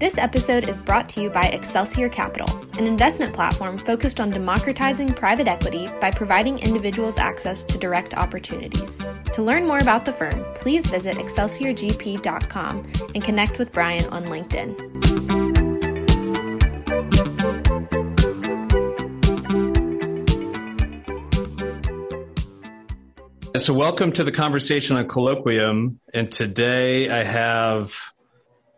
This episode is brought to you by Excelsior Capital, an investment platform focused on democratizing private equity by providing individuals access to direct opportunities. To learn more about the firm, please visit excelsiorgp.com and connect with Brian on LinkedIn. So, welcome to the conversation on Colloquium. And today I have,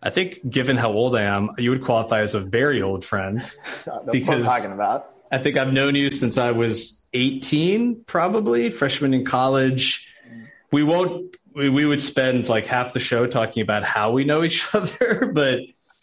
I think, given how old I am, you would qualify as a very old friend. That's what I'm talking about. I think I've known you since I was 18, probably freshman in college. We won't, we, we would spend like half the show talking about how we know each other, but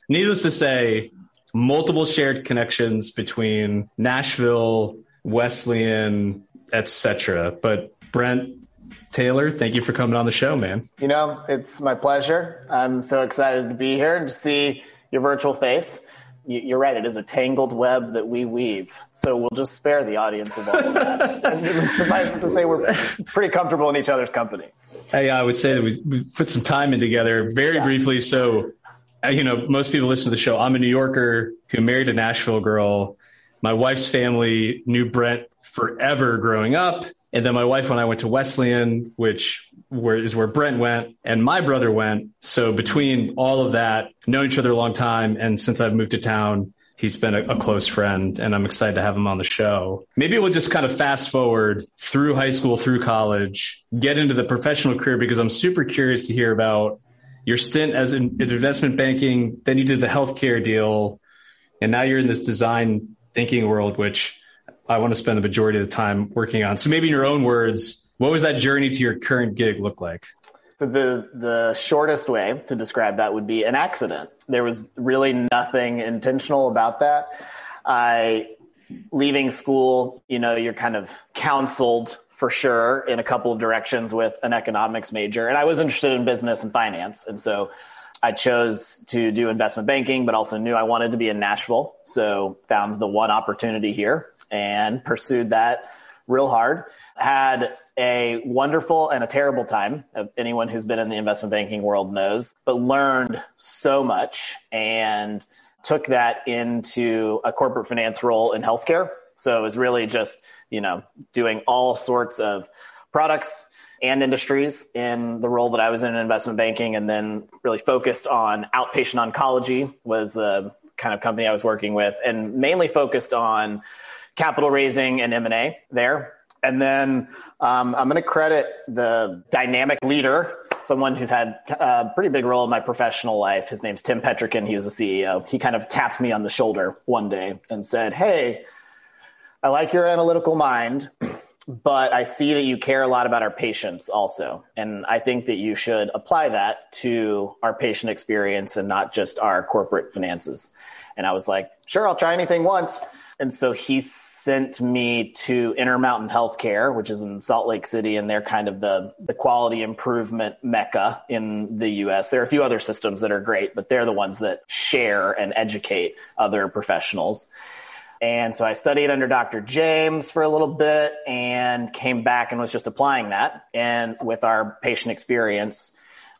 needless to say, multiple shared connections between Nashville, Wesleyan, etc. But Brent Taylor, thank you for coming on the show, man. You know, it's my pleasure. I'm so excited to be here and to see your virtual face. You- You're right, it is a tangled web that we weave. So we'll just spare the audience of all of that. and suffice it to say, we're pretty comfortable in each other's company. Hey, I would say that we, we put some time in together very Yeah. briefly. So, uh, you know, most people listen to the show. I'm a New Yorker who married a Nashville girl. My wife's family knew Brent forever growing up. And then my wife and I went to Wesleyan, which where, is where Brent went and my brother went. So between all of that, known each other a long time. And since I've moved to town, he's been a, a close friend and I'm excited to have him on the show. Maybe we'll just kind of fast forward through high school, through college, get into the professional career because I'm super curious to hear about your stint as in, in investment banking. Then you did the healthcare deal and now you're in this design thinking world, which I want to spend the majority of the time working on. So maybe in your own words, what was that journey to your current gig look like? So the the shortest way to describe that would be an accident. There was really nothing intentional about that. I leaving school, you know, you're kind of counseled for sure in a couple of directions with an economics major, and I was interested in business and finance, and so I chose to do investment banking, but also knew I wanted to be in Nashville, so found the one opportunity here and pursued that real hard. Had a wonderful and a terrible time. Anyone who's been in the investment banking world knows, but learned so much and took that into a corporate finance role in healthcare. So it was really just, you know, doing all sorts of products and industries in the role that I was in in investment banking and then really focused on outpatient oncology was the kind of company I was working with and mainly focused on capital raising and M&A there. And then um, I'm going to credit the dynamic leader, someone who's had a pretty big role in my professional life. His name's Tim Petrikin. He was the CEO. He kind of tapped me on the shoulder one day and said, Hey, I like your analytical mind, but I see that you care a lot about our patients also. And I think that you should apply that to our patient experience and not just our corporate finances. And I was like, sure, I'll try anything once. And so he sent me to Intermountain Healthcare, which is in Salt Lake City, and they're kind of the, the quality improvement mecca in the US. There are a few other systems that are great, but they're the ones that share and educate other professionals. And so I studied under Dr. James for a little bit and came back and was just applying that and with our patient experience.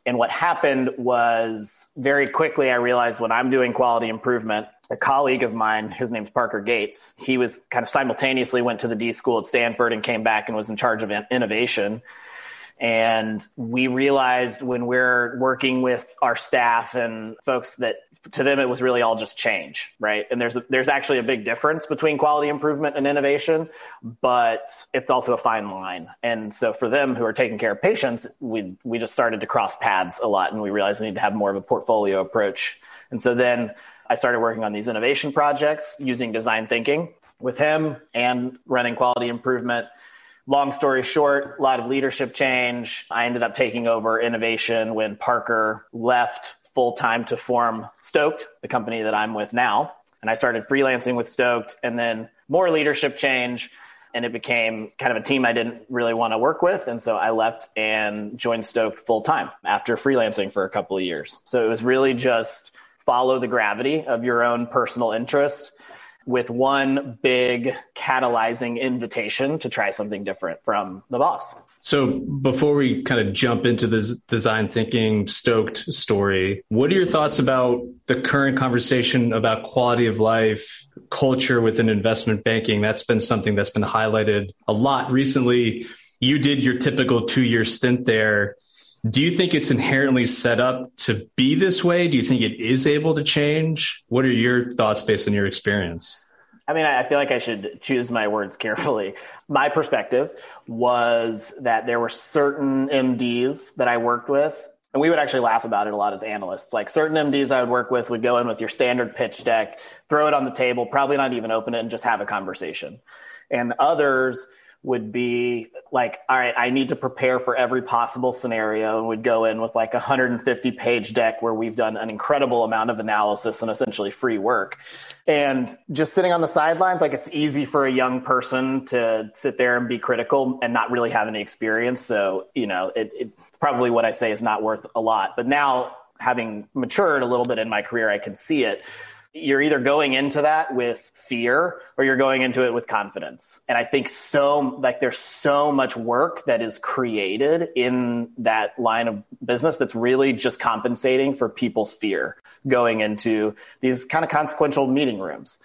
And what happened was very quickly I realized when I'm doing quality improvement, a colleague of mine, his name's Parker Gates, he was kind of simultaneously went to the D school at Stanford and came back and was in charge of innovation. And we realized when we're working with our staff and folks that to them it was really all just change, right? And there's a, there's actually a big difference between quality improvement and innovation, but it's also a fine line. And so for them who are taking care of patients, we we just started to cross paths a lot, and we realized we need to have more of a portfolio approach. And so then I started working on these innovation projects using design thinking with him and running quality improvement long story short, a lot of leadership change. I ended up taking over innovation when Parker left full time to form Stoked, the company that I'm with now. And I started freelancing with Stoked and then more leadership change. And it became kind of a team I didn't really want to work with. And so I left and joined Stoked full time after freelancing for a couple of years. So it was really just follow the gravity of your own personal interest with one big catalyzing invitation to try something different from the boss. So before we kind of jump into this design thinking stoked story, what are your thoughts about the current conversation about quality of life, culture within investment banking? That's been something that's been highlighted a lot recently. You did your typical two year stint there. Do you think it's inherently set up to be this way? Do you think it is able to change? What are your thoughts based on your experience? I mean, I feel like I should choose my words carefully. My perspective was that there were certain MDs that I worked with, and we would actually laugh about it a lot as analysts. Like certain MDs I would work with would go in with your standard pitch deck, throw it on the table, probably not even open it, and just have a conversation. And others would be like, all right, I need to prepare for every possible scenario and would go in with like a 150 page deck where we've done an incredible amount of analysis and essentially free work. And just sitting on the sidelines, like it's easy for a young person to sit there and be critical and not really have any experience. So, you know, it, it probably what I say is not worth a lot. But now having matured a little bit in my career, I can see it. You're either going into that with fear or you're going into it with confidence. And I think so, like there's so much work that is created in that line of business that's really just compensating for people's fear going into these kind of consequential meeting rooms.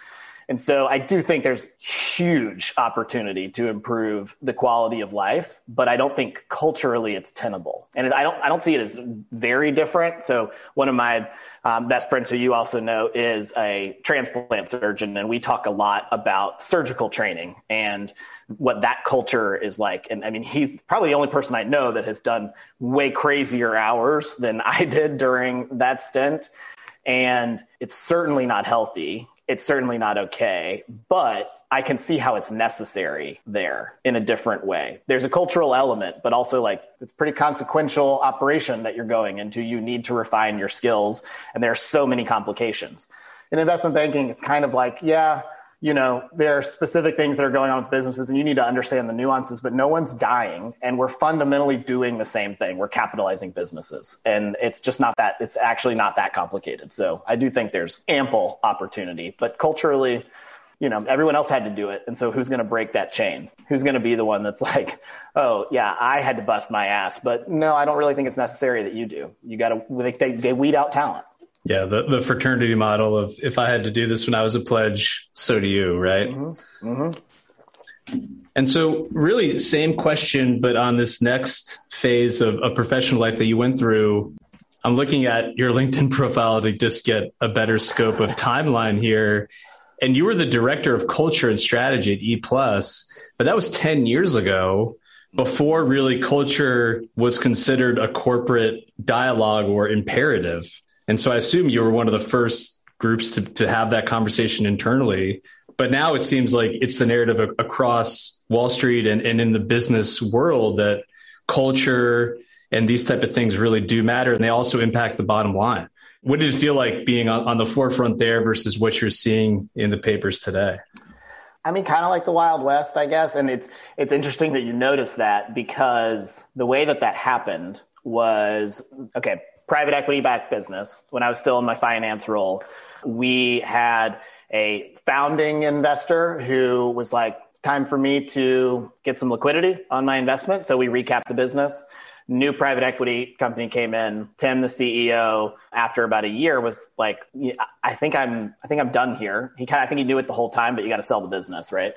And so I do think there's huge opportunity to improve the quality of life, but I don't think culturally it's tenable. And I don't, I don't see it as very different. So one of my um, best friends who you also know is a transplant surgeon, and we talk a lot about surgical training and what that culture is like. And I mean, he's probably the only person I know that has done way crazier hours than I did during that stint. And it's certainly not healthy it's certainly not okay, but I can see how it's necessary there in a different way. There's a cultural element, but also like it's pretty consequential operation that you're going into. You need to refine your skills and there are so many complications. In investment banking, it's kind of like, yeah, you know, there are specific things that are going on with businesses and you need to understand the nuances, but no one's dying and we're fundamentally doing the same thing. We're capitalizing businesses and it's just not that, it's actually not that complicated. So I do think there's ample opportunity, but culturally, you know, everyone else had to do it. And so who's going to break that chain? Who's going to be the one that's like, oh, yeah, I had to bust my ass, but no, I don't really think it's necessary that you do. You got to, they, they weed out talent. Yeah, the, the fraternity model of if I had to do this when I was a pledge, so do you, right? Mm-hmm. Mm-hmm. And so, really, same question, but on this next phase of, of professional life that you went through, I'm looking at your LinkedIn profile to just get a better scope of timeline here. And you were the director of culture and strategy at E Plus, but that was 10 years ago before really culture was considered a corporate dialogue or imperative. And so I assume you were one of the first groups to, to have that conversation internally. But now it seems like it's the narrative across Wall Street and, and in the business world that culture and these type of things really do matter and they also impact the bottom line. What did it feel like being on, on the forefront there versus what you're seeing in the papers today? I mean, kind of like the Wild West, I guess. And it's, it's interesting that you notice that because the way that that happened was, okay, private equity backed business when I was still in my finance role. We had a founding investor who was like, time for me to get some liquidity on my investment. So we recapped the business. New private equity company came in. Tim, the CEO, after about a year, was like, "I think I'm, I think I'm done here." He kind of, I think he knew it the whole time, but you got to sell the business, right?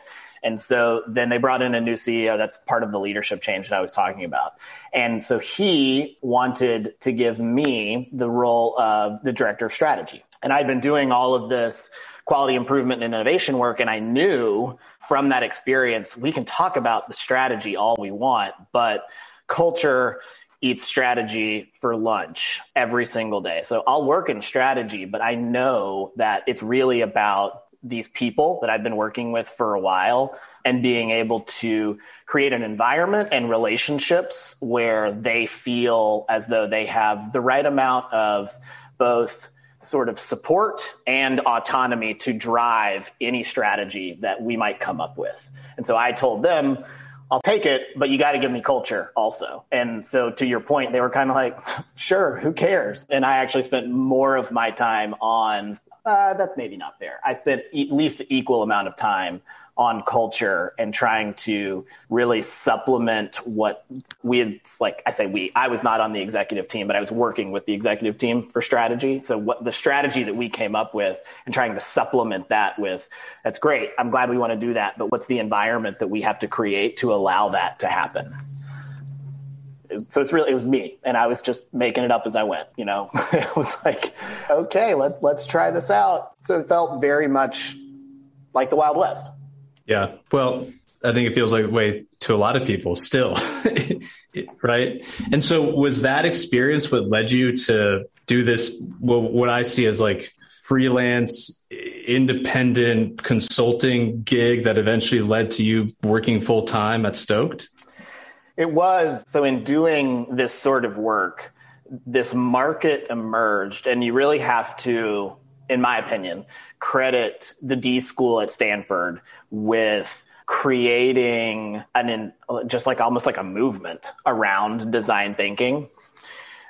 And so then they brought in a new CEO. That's part of the leadership change that I was talking about. And so he wanted to give me the role of the director of strategy. And I'd been doing all of this quality improvement and innovation work. And I knew from that experience, we can talk about the strategy all we want, but culture eats strategy for lunch every single day. So I'll work in strategy, but I know that it's really about these people that I've been working with for a while and being able to create an environment and relationships where they feel as though they have the right amount of both sort of support and autonomy to drive any strategy that we might come up with. And so I told them, I'll take it, but you got to give me culture also. And so to your point, they were kind of like, sure, who cares? And I actually spent more of my time on uh, that's maybe not fair. I spent at least equal amount of time on culture and trying to really supplement what we had like I say we I was not on the executive team but I was working with the executive team for strategy. So what the strategy that we came up with and trying to supplement that with that's great. I'm glad we want to do that but what's the environment that we have to create to allow that to happen so it's really it was me and i was just making it up as i went you know? It was like okay let, let's try this out. So it felt very much like the wild west. Yeah. Well i think it feels like way to a lot of people still right? And so was that experience what led you to do this what i see as like freelance independent consulting gig that eventually led to you working full time at stoked it was. So, in doing this sort of work, this market emerged, and you really have to, in my opinion, credit the D school at Stanford with creating an just like almost like a movement around design thinking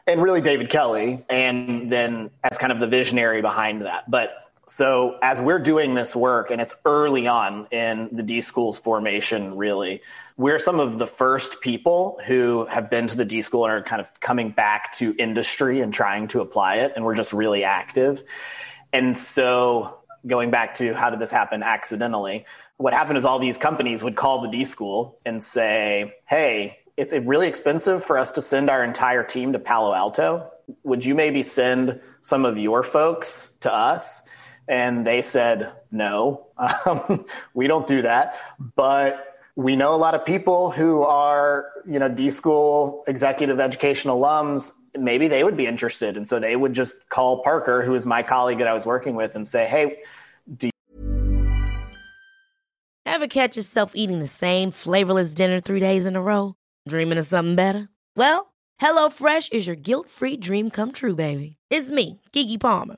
and really David Kelley and then as kind of the visionary behind that but so as we're doing this work and it's early on in the D school's formation really we're some of the first people who have been to the D school and are kind of coming back to industry and trying to apply it. And we're just really active. And so going back to how did this happen accidentally? What happened is all these companies would call the D school and say, Hey, it's really expensive for us to send our entire team to Palo Alto. Would you maybe send some of your folks to us? And they said, no, um, we don't do that. But we know a lot of people who are, you know, D school executive education alums. Maybe they would be interested. And so they would just call Parker, who is my colleague that I was working with, and say, hey, do you. Ever catch yourself eating the same flavorless dinner three days in a row? Dreaming of something better? Well, HelloFresh is your guilt free dream come true, baby. It's me, Keke Palmer.